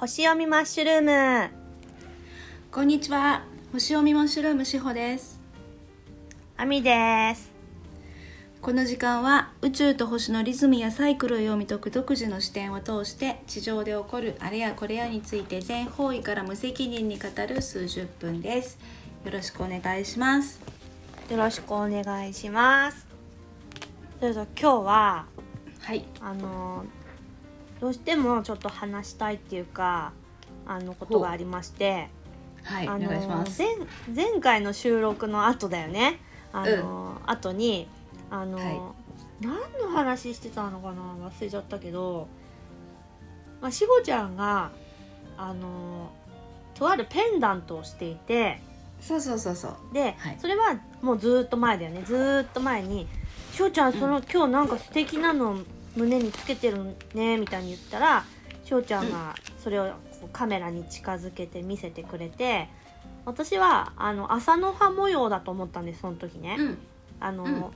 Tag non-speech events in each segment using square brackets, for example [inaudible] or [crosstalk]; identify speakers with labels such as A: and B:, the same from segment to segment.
A: 星読みマッシュルーム。
B: こんにちは。星読みマッシュルームしほです。
A: あみです。
B: この時間は宇宙と星のリズムやサイクルを読み解く独自の視点を通して地上で起こるあれやこれやについて全方位から無責任に語る数十分です。よろしくお願いします。
A: よろしくお願いします。それでは今日は
B: はい。
A: あのどうしてもちょっと話したいっていうかあのことがありまして
B: はいお
A: あの前前回の収録の後だよね。あの、後にあの、
B: はい。
A: 何の話してたのかな？忘れちゃったけど、まあ、しほちゃんがあのとあるペンダントをしていて
B: そうそうそうそう。
A: で、
B: はい。
A: それはもうずーっと前だよね。ずーっと前に「しほちゃんその、今日なんか素敵なの胸につけてるね」みたいに言ったらしほちゃんがそれをこうカメラに近づけて見せてくれて私はあの朝の葉模様だと思ったんですその時ね。
B: うん。
A: あの、
B: うん。
A: うん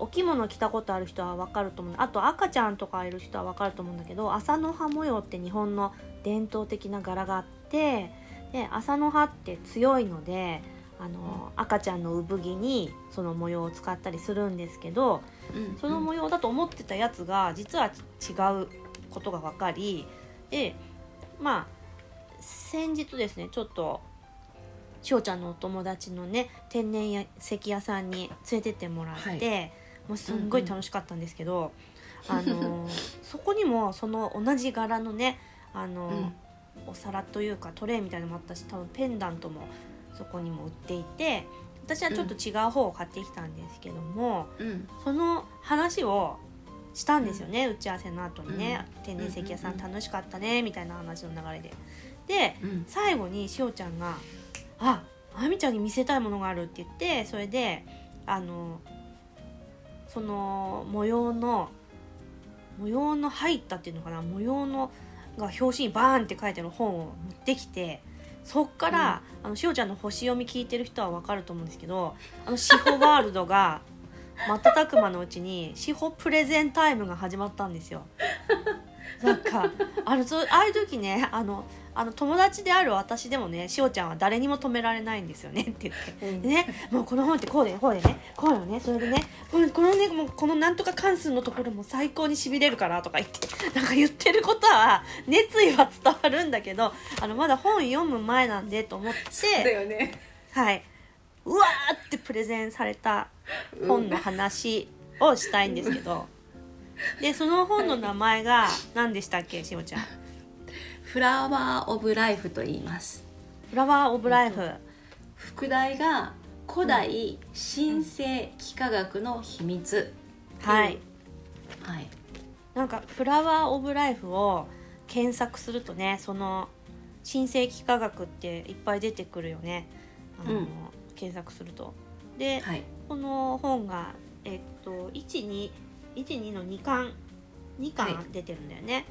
A: お着物着たことある人は分かると思う。あと赤ちゃんとかいる人は分かると思うんだけど朝の葉模様って日本の伝統的な柄があってで朝の葉って強いのであの、赤ちゃんの産着にその模様を使ったりするんですけど
B: うん
A: その模様だと思ってたやつが実は違うことが分かりでまあ先日ですねちょっとしおちゃんのお友達のね天然や石屋さんに連れてってもらって、
B: はい。
A: もうすんごい楽しかったんですけど、あの [laughs] そこにもその同じ柄のねあの、お皿というかトレイみたいなのもあったし多分ペンダントもそこにも売っていて私はちょっと違う方を買ってきたんですけども、
B: うん。
A: その話をしたんですよね、打ち合わせの後にね、
B: うん。
A: 天然石屋さ
B: うんん
A: 楽しかったねみたいな話の流れで。で
B: うん。
A: 最後にしおちゃんが「ああみちゃんに見せたいものがある」って言ってそれであのその模様の模様の入ったっていうのかな模様のが表紙にバーンって書いてる本を持ってきてそっから、あのしおちゃんの星読み聞いてる人は分かると思うんですけどあの司法ワールドが [laughs] 瞬く間のうちに司法プレゼンタイムが始まったんですよ。なんかあのそうああいう時ねあのあの友達である私でもねしおちゃんは誰にも止められないんですよねって言って。
B: うん。
A: でね、もうこの本ってこうでこうでねこうよねそれでねこのこのねもうこのなんとか関数のところも最高にしびれるからとか言ってなんか言ってることは熱意は伝わるんだけどあのまだ本読む前なんでと思って
B: ね。
A: はい。うわーってプレゼンされた本の話をしたいんですけど、でその本の名前が何でしたっけしおちゃん？
B: フラワーオブライフと言います
A: フラワー・オブ・ライフ。
B: 副題が古代神聖幾何学の秘密
A: はい。
B: はい
A: なんかフラワー・オブ・ライフを検索するとねその新世幾何学っていっぱい出てくるよねあの、
B: うん
A: 検索すると。で、
B: はい
A: この本がえっと12 12の2巻2
B: はい。
A: 巻出てるんだよね。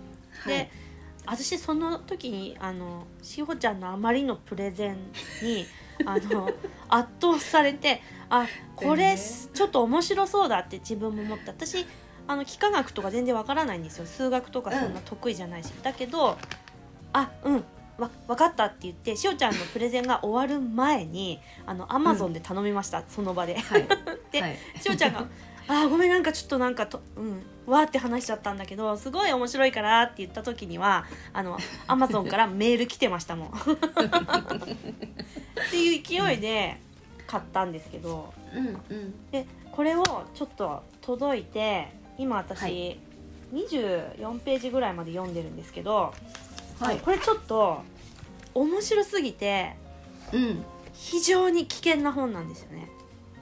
B: はい。
A: で私その時にあのしほちゃんのあまりのプレゼンに [laughs] あの圧倒されてあこれ、
B: ね。
A: ちょっと面白そうだって自分も思って私あの幾何学とか全然わからないんですよ。数学とかそんな得意じゃないし、だけどあうんわ分かったって言ってしおちゃんのプレゼンが終わる前にあのアマゾンで頼みました、その場で。
B: はい。[laughs]
A: で
B: はい。
A: しおちゃんが「あーごめんなんかちょっとなんかとうんわーって話しちゃったんだけどすごい面白いから」って言った時にはあのアマゾンからメール来てましたもん。っていう勢いで買ったんですけど
B: うんうん。
A: でこれをちょっと届いて今私、
B: はい。
A: 24ページぐらいまで読んでるんですけど、
B: はい。
A: これちょっと面白すぎて
B: うん。
A: 非常に危険な本なんですよね。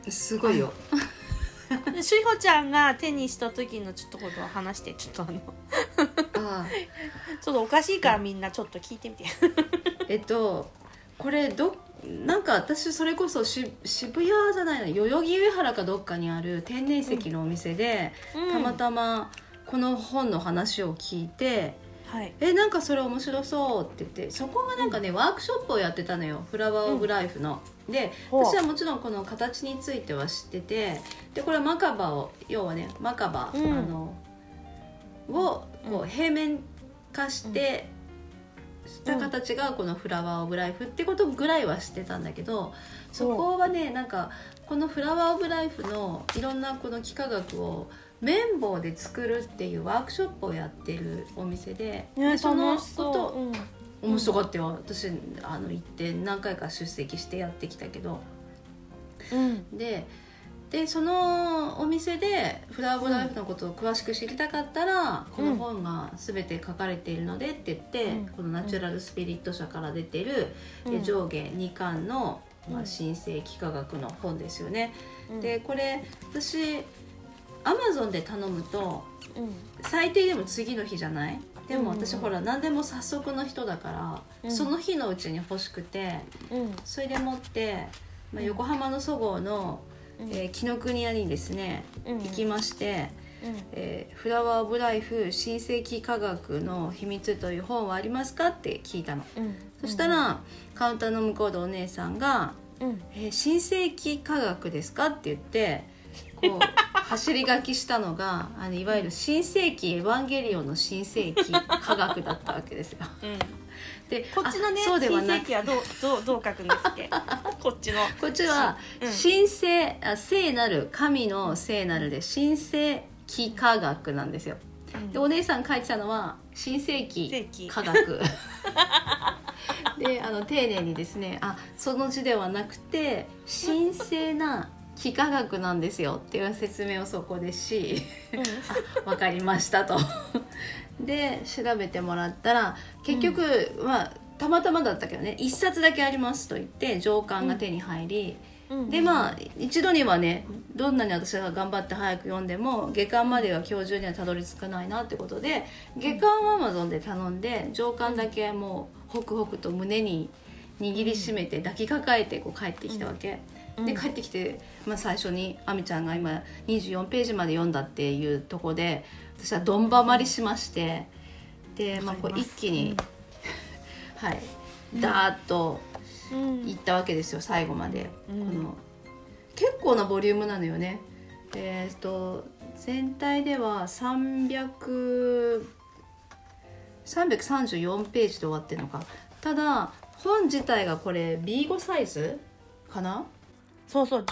B: すごいよ。
A: で [laughs] しほちゃんが手にした時のちょっとことを話してちょっとあの
B: あ
A: ちょっとおかしいからみんなちょっと聞いてみて。
B: ー [laughs] えっとこれどなんか私それこそし渋谷じゃないな代々木上原かどっかにある天然石のお店で、たまたまこの本の話を聞いて
A: はい「
B: えなんかそれ面白そう」って言ってそこがなんかね、ワークショップをやってたのよ。フラワー・オブ・ライフの。で
A: ほう。
B: 私はもちろんこの形については知っててでこれはマカバを要はねマカバ、
A: うん。
B: あのをこ
A: うん。
B: う平面化して、した形がこの「フラワー・オブ・ライフ」ってことぐらいはしてたんだけどそこはねなんかこの「フラワー・オブ・ライフ」のいろんなこの幾何学を綿棒で作るっていうワークショップをやってるお店で,で、
A: ね
B: その
A: 楽しそう。
B: こと
A: うん。
B: 面白かったよ。私あの行って何回か出席してやってきたけど。
A: うん。
B: ででそのお店でフラワーライフのことを詳しく知りたかったら、この本が全て書かれているのでって言って、
A: うん。
B: このナチュラルスピリット社から出てる、
A: うん。
B: え上下2巻の、まあ、
A: うん。
B: 新生幾何学の本ですよね。
A: うん。
B: でこれ私アマゾンで頼むと
A: うん。
B: 最低でも次の日じゃない？でも私、
A: うん
B: ほら何でも早速の人だから、
A: うん。
B: その日のうちに欲しくて
A: うん。
B: それでもって、まあ、横浜のそごうの、
A: うん。
B: えー紀ノ国屋にですね
A: うん。
B: 行きまして
A: うん「
B: えーフラワー・オブ・ライフ新世紀科学の秘密」という本はありますかって聞いたの。
A: うん。
B: そしたらカウンターの向こうでお姉さんが
A: うん「
B: えー新世紀科学ですか?」って言ってこう走り書きしたのがあのいわゆる新世紀エヴァンゲリオンの新世紀科学だったわけですよ。
A: うん。
B: で
A: こっちのね
B: あそうでは
A: 新
B: なく
A: 世紀はどうどうどう書くんですっけ？こっちの。
B: こっちは
A: うん。
B: 神聖あ聖なる神の聖なるで神聖紀科学なんですよ。でお姉さん書いてたのは新世紀
A: 世紀。
B: 科学。[laughs] であの丁寧にですねあその字ではなくて神聖な幾何学なんですよっていう説明をそこでし [laughs] あ分かりましたと。[laughs] で調べてもらったら結局、まあたまたまだったけどね一冊だけありますと言って上巻が手に入り、
A: うん。
B: でまあ一度にはねどんなに私が頑張って早く読んでも下巻までは今日中にはたどり着かないなってことで下巻は Amazon で頼んで上巻だけもうホクホクと胸に握りしめて抱きかかえてこう帰ってきたわけ。
A: うん。
B: で帰ってきて、まあ、最初に亜美ちゃんが今24ページまで読んだっていうとこで私はどんばまりしましてで、まあ、こう一気に、[laughs] はいダーッと
A: うん。
B: いったわけですよ最後まで、
A: うん。
B: この結構なボリュームなのよね。えっ、と全体では300 334ページで終わってるのか。ただ本自体がこれ B5 サイズかな？
A: そうそう。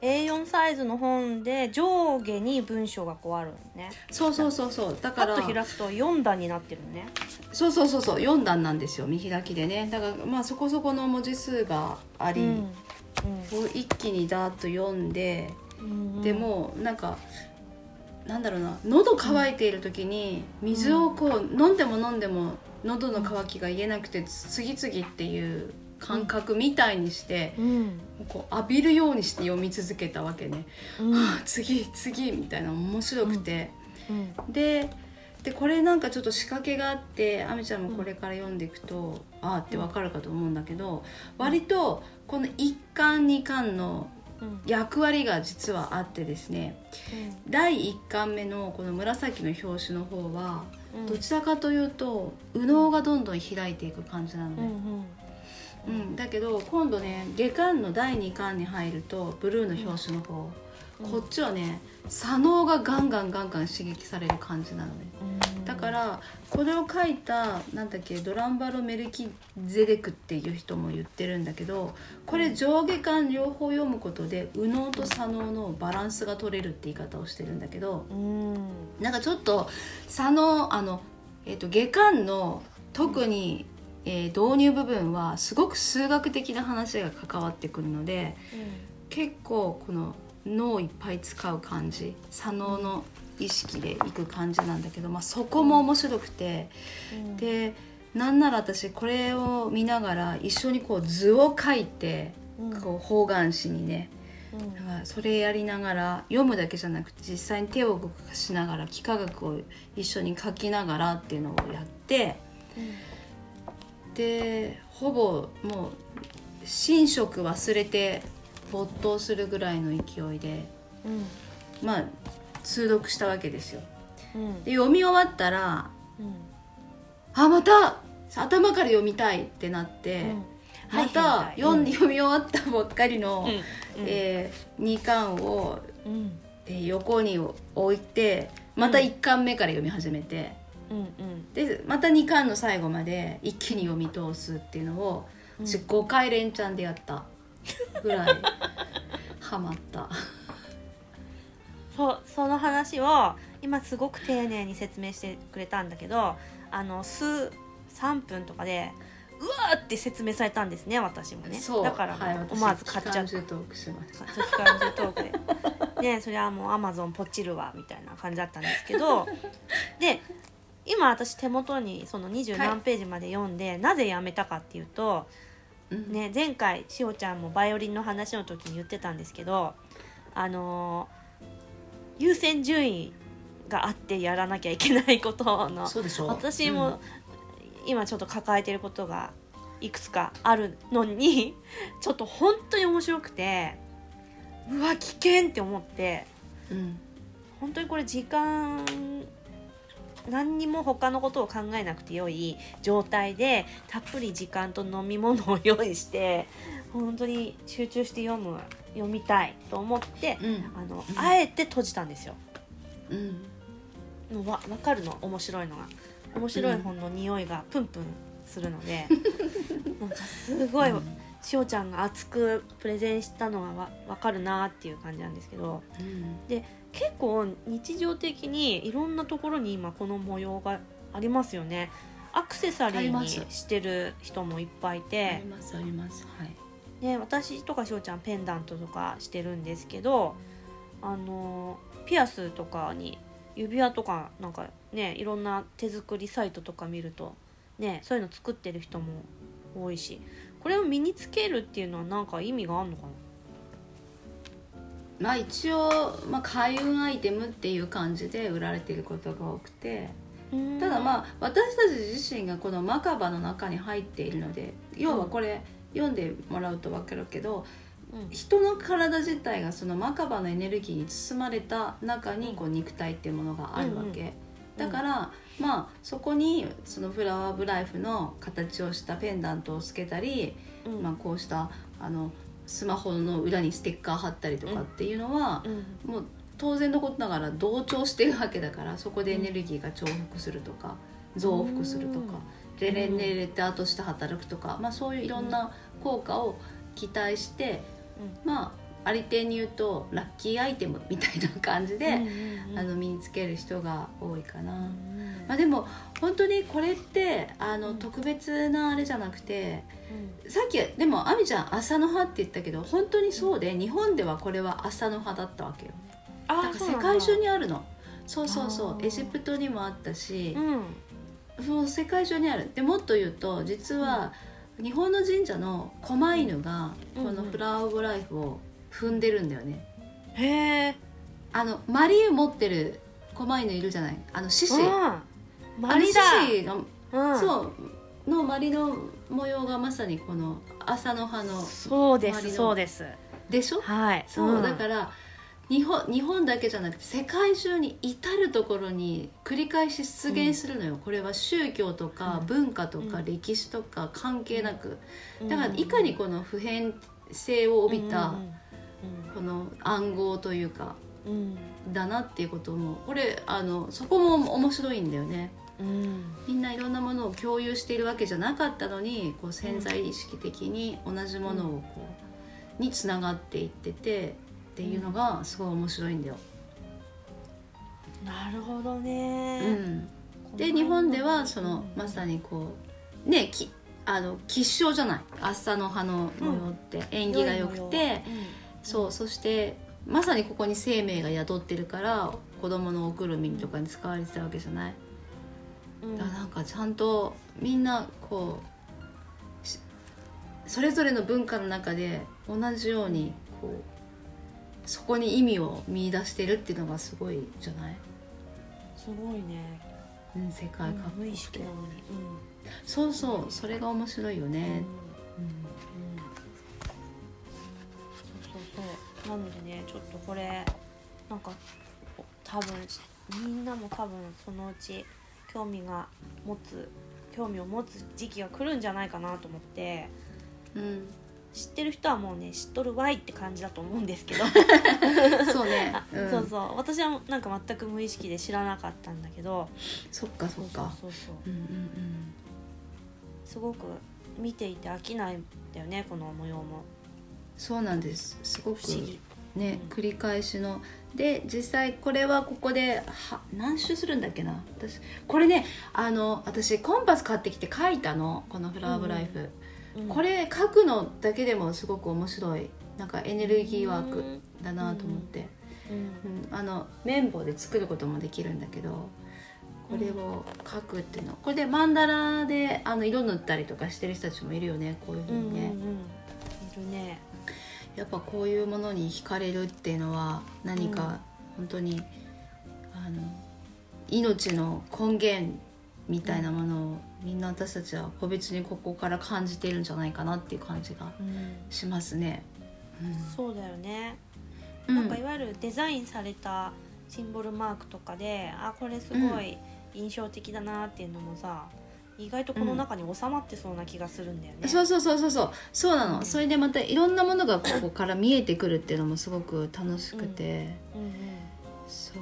A: A4 サイズの本で上下に文章がこうあるのね。
B: そうそうそうそう。だから
A: パッと開くと4段になってるのね。
B: そうそうそうそう。4段なんですよ。見開きでね。だからまあそこそこの文字数があり、
A: うん。
B: こう一気にダーッと読んで、
A: うん
B: でもなんかなんだろうな。喉乾いている時に水をこう飲んでも飲んでも喉の渇きが言えなくて次々っていう感覚みたいにして、
A: うん。
B: こう浴びるようにして読み続けたわけね。
A: うん。
B: はあ次次みたいな面白くて。
A: うん。
B: ででこれなんかちょっと仕掛けがあってあみちゃんもこれから読んでいくと、ああってわかるかと思うんだけど割とこの1巻2巻の
A: うん。
B: 役割が実はあってですね第1巻目のこの紫の表紙の方は
A: うん。
B: どちらかというと右脳がどんどん開いていく感じなの
A: うん
B: ね、うん。だけど今度ね下巻の第2巻に入るとブルーの表紙の方、
A: うん。
B: こっちはね左脳がガンガンガンガン刺激される感じなのね。
A: うん。
B: だからこれを書いたなんだっけドランバロ・メルキゼデクっていう人も言ってるんだけどこれ上下巻両方読むことで右脳と左脳のバランスが取れるって言い方をしてるんだけど
A: うん。
B: なんかちょっと左脳あの、えー、と下巻の特に、えー導入部分はすごく数学的な話が関わってくるので結構この脳をいっぱい使う感じ左脳の意識でいく感じなんだけど、まあ、そこも面白くて。
A: うん。
B: でなんなら私これを見ながら一緒にこう図を書いて
A: うん。
B: こう方眼紙にね
A: うん。
B: だからそれやりながら読むだけじゃなくて実際に手を動かしながら幾何学を一緒に書きながらっていうのをやってでほぼもう寝食忘れて没頭するぐらいの勢いで
A: うん。
B: まあ通読したわけですよ。
A: うん。
B: で読み終わったら
A: うん。
B: あまた頭から読みたいってなって。
A: うん。
B: また読ん。で読み終わったばっかりの、
A: うん。
B: えー、2巻を、
A: うん。
B: えー横に置いてまた1巻目から読み始めて、でまた2巻の最後まで一気に読み通すっていうのを、
A: うん。
B: 私5回連チャンでやった。ぐらい。[laughs] ハマった。
A: そうその話を今すごく丁寧に説明してくれたんだけどあの数3分とかでうわーって説明されたんですね私もね。
B: そう。
A: だから
B: はい、
A: 思わず買っちゃった。
B: 私期間中トークしました
A: そう期間中トークで。ねそれはもうアマゾンポチるわみたいな感じだったんですけど。で今私手元にその二十何ページまで読んで、なぜやめたかっていうと、
B: うん。
A: ね、前回しおちゃんもバイオリンの話の時に言ってたんですけどあのー優先順位があってやらなきゃいけないことの私も今ちょっと抱えてることがいくつかあるのにちょっと本当に面白くてうわ危険って思って
B: うん、うん。
A: 本当にこれ時間何にも他のことを考えなくてよい状態でたっぷり時間と飲み物を用意して本当に集中して読む読みたいと思って
B: うん。
A: あの、
B: うん。
A: あえて閉じたんですよ。
B: うん。
A: わ分かるの？面白いのが。面白い本の匂いがプンプンするので、[laughs] なんかすごい、
B: うん。
A: しおちゃんが熱くプレゼンしたのがわ分かるなっていう感じなんですけど。
B: うん
A: 結構日常的にいろんなところに今この模様がありますよね。アクセサリーにしてる人もいっぱいい
B: あ
A: て
B: り、ますありますはい。
A: ね、私とかしおちゃんペンダントとかしてるんですけどあのピアスとかに指輪とかなんかねいろんな手作りサイトとか見るとねそういうの作ってる人も多いしこれを身につけるっていうのは何か意味があるのかな？
B: まあ一応、まあ、開運アイテムっていう感じで売られていることが多くてただまあ私たち自身がこのマカバの中に入っているので要はこれ読んでもらうと分かるけど
A: うん。
B: 人の体自体がそのマカバのエネルギーに包まれた中にこう肉体っていうものがあるわけ、だから、まあそこにそのフラワーオブライフの形をしたペンダントをつけたり、
A: うん。
B: まあ、こうしたあのスマホの裏にステッカー貼ったりとかっていうのは、
A: うん。
B: もう当然のことながら同調してるわけだからそこでエネルギーが重複するとか増幅するとか、レレンネレターとして働くとか、まあ、そういういろんな効果を期待して、まあありていに言うとラッキーアイテムみたいな感じで、あの身につける人が多いかな。まあ、でも本当にこれってあの、
A: うん。
B: 特別なあれじゃなくてさっきでも亜美ちゃん朝の葉って言ったけど本当にそうで日本ではこれは朝の葉だったわけよ。
A: あ
B: だから世界中に
A: あ
B: あるの。そうそうそう。エジプトにもあったし
A: う、ん。
B: そう世界中にある。でもっと言うと実は日本の神社の狛犬が
A: うん。
B: このフラワー・オブ・ライフを踏んでるんだよね、
A: へえ
B: あのマリー持ってる狛犬いるじゃない？あの獅子。
A: うんマ
B: あの獅
A: リだ
B: 子が
A: うん。
B: そう。のマリの模様がまさにこの朝の葉の
A: そうですそうです。
B: でしょ？
A: はい。
B: そう、
A: ん。
B: だから日本日本だけじゃなくて世界中に至る所に繰り返し出現するのよ、これは宗教とか
A: うん。
B: 文化とか
A: うん。
B: 歴史とか関係なく、
A: うん。
B: だからいかにこの普遍性を帯びた
A: うん
B: この暗号というか
A: うん。
B: だなっていうこともこれあのそこも面白いんだよね。
A: うん。
B: みんないろんなものを共有しているわけじゃなかったのにこう潜在意識的に同じものをこうにつながっていっててっていうのがすごい面白いんだよ。
A: なるほど
B: う
A: ね、
B: ん、で日本ではそのまさにこうねきあの吉祥じゃない？朝の葉の模様って縁起が良くて、そうそしてまさにここに生命が宿ってるから子供のおくるみとかに使われてたわけじゃない。
A: うん。
B: だからなんかちゃんとみんなこうしそれぞれの文化の中で同じようにこうそこに意味を見出してるっていうのがすごいじゃない、
A: すごいね、
B: うん、世界各
A: 無
B: 国で。
A: 意識なのに、
B: そうそうそれが面白いよ
A: うん。
B: ね、
A: うんなのでねちょっとこれなんか多分みんなも多分そのうち興味が持つ興味を持つ時期が来るんじゃないかなと思って
B: うん。
A: 知ってる人はもうね知っとるわいって感じだと思うんですけど。[laughs]
B: そうね。
A: あ、
B: うん、
A: そうそう。私はなんか全く無意識で知らなかったんだけど。
B: そっかそっか。
A: そうそうそう。
B: うんうんうん。
A: すごく見ていて飽きないんだよねこの模様も
B: そうなんです。すごくね、
A: うん
B: 繰り返しの。で実際これはここでは何周するんだっけな。私これねあの私コンパス買ってきて書いたの。この「フラワーブライフ」
A: うん。
B: これ書くのだけでもすごく面白い。なんかエネルギーワーク
A: うん。
B: だなと思って、
A: うん。
B: うん。あの綿棒で作ることもできるんだけどこれを書くっていうの。これでマンダラであの色塗ったりとかしてる人たちもいるよね。こういうふう
A: うんうん
B: にね。
A: うん。いるね。
B: やっぱこういうものに惹かれるっていうのは何
A: うん。
B: か本当に、あの命の根源みたいなものをみんな私たちは個別にここから感じているんじゃないかなっていう感じが
A: うん。
B: しますね。
A: そうだよね。
B: うん。
A: なんかいわゆるデザインされたシンボルマークとかであこれすごい印象的だなっていうのもさ、意外とこの中に収まってそうな気がするんだよね。
B: そうそうそうそうそう。そうなの、
A: うん
B: それでまたいろんなものがここから見えてくるっていうのもすごく楽しくて、
A: うんうん
B: そう。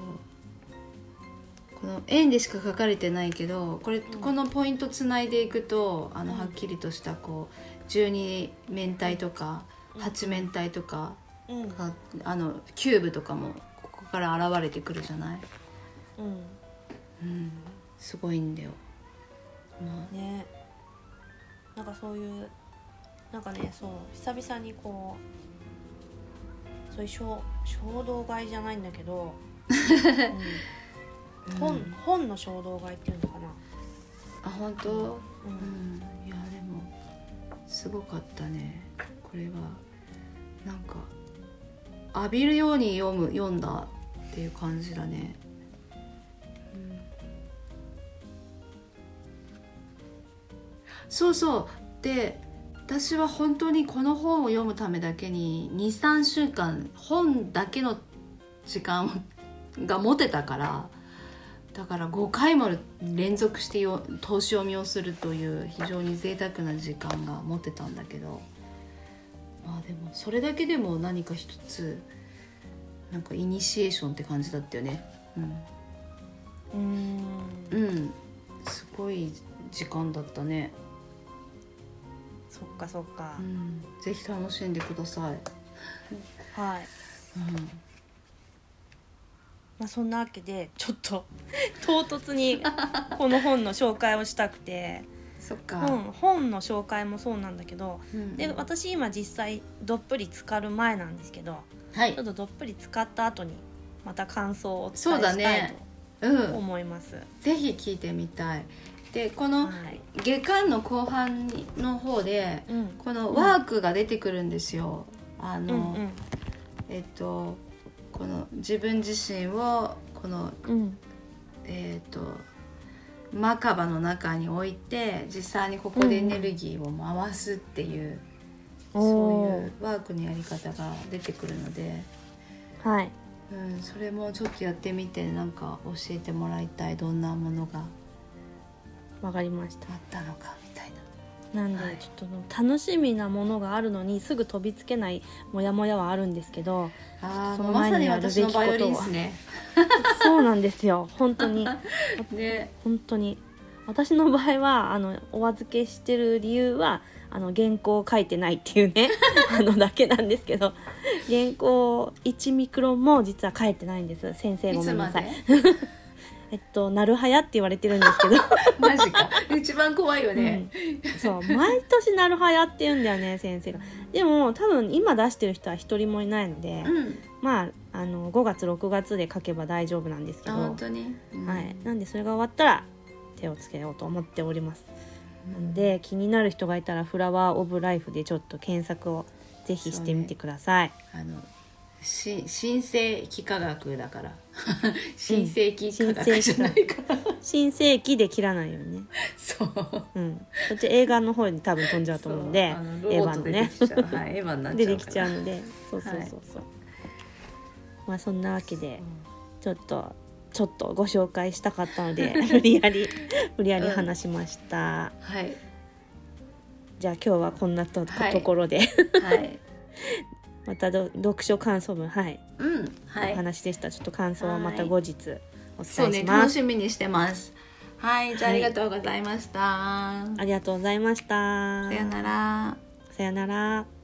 B: この円でしか書かれてないけどこれ、
A: ん
B: このポイントつないでいくとあの
A: うん。
B: はっきりとしたこう十二面体とか
A: うん。
B: 八面体とか
A: うん。
B: があのキューブとかもここから現れてくるじゃない、
A: うん。
B: うん、すごいんだよ。ま
A: ね。なんかそういうなんかねそう久々にこうそういう衝衝動買いじゃないんだけど、[laughs] うん。
B: あ、
A: 本
B: うん。
A: 本の衝動買いっていうのかな、
B: あ本当、
A: う
B: うんん、いやでもすごかったね。これはなんか浴びるように読む読んだっていう感じだね、そうそう。で私は本当にこの本を読むためだけに23週間本だけの時間が持てたからだから5回も連続してよ投資読みをするという非常に贅沢な時間が持てたんだけどまあでもそれだけでも何か一つなんかイニシエーションって感じだったよね。
A: うん。
B: うん、うん、すごい時間だったね、
A: そっかそっか、
B: うん、ぜひ楽しんでください、
A: はい、
B: うん。
A: まあ、そんなわけでちょっと [laughs] 唐突にこの本の紹介をしたくて。
B: そっか、
A: 本本の紹介もそうなんだけど
B: うん。
A: で私今実際どっぷり浸かる前なんですけど
B: はい。
A: ちょっとどっぷり浸かった後にまた感想をお伝えしたい
B: ね。
A: と
B: うん。
A: 思います。
B: ぜひ聞いてみたいでこの
A: はい。
B: 下巻の後半の方で
A: うん。
B: このワークが出てくるんですよ。あの、
A: うんうん。
B: えっとこの自分自身をこの
A: うん。
B: えっとマカバの中に置いて実際にここでエネルギーを回すっていう、そう
A: お
B: いうワークのやり方が出てくるので、
A: ーはい。
B: うん、それもちょっとやってみてなんか教えてもらいたい。どんなものが
A: わかりました。
B: あったのかみたいな。
A: なんで
B: はい。
A: ちょっと楽しみなものがあるのにすぐ飛びつけないモヤモヤはあるんですけど
B: ああ
A: その
B: まさに
A: 前にやるべきことは
B: ですね。[laughs]
A: そうなんですよ。本当に。[laughs]
B: ね。
A: 本当に。私の場合はあのお預けしてる理由はあの原稿を書いてないっていうね。[laughs] あのだけなんですけど。原稿1ミクロンも実は書いてないんです。先生ごめんなさ
B: で
A: い？えっとなるはやって言われてるんですけど [laughs]
B: マジか。一番怖いよね。
A: うんそう毎年なるはやって言うんだよね先生がでも多分今出してる人は一人もいないので、
B: うん。
A: まああの5月6月で書けば大丈夫なんですけ
B: あ
A: ど
B: 本当に？うん
A: はい、なんでそれが終わったら手をつけようと思っております。なんで気になる人がいたら「フラワー・オブ・ライフ」でちょっと検索をぜひしてみてください。
B: あのし新世紀科学だから。[laughs] 新世紀科学じゃないから、
A: 新世紀で切らないようにね。
B: そう。
A: うん。そっち映画の方に多分飛んじゃうと思うんで
B: そう。あの、
A: ね。出てきちゃう。[laughs]
B: う
A: ので、そうそうそうそう。まあそんなわけでちょっとちょっとご紹介したかったので [laughs] 無理やり無理やり話しました。
B: はい。
A: じゃあ今日はこんなと,、
B: はい。
A: ところで。
B: はい
A: またど読書感想文はい、
B: うんはい。
A: お話でした。ちょっと感想はまた
B: はい。
A: 後日お伝えします、
B: 楽しみにしてます。はいじゃああ
A: はい
B: りがとうございました、
A: ありがとうございました。
B: さよなら。
A: さよなら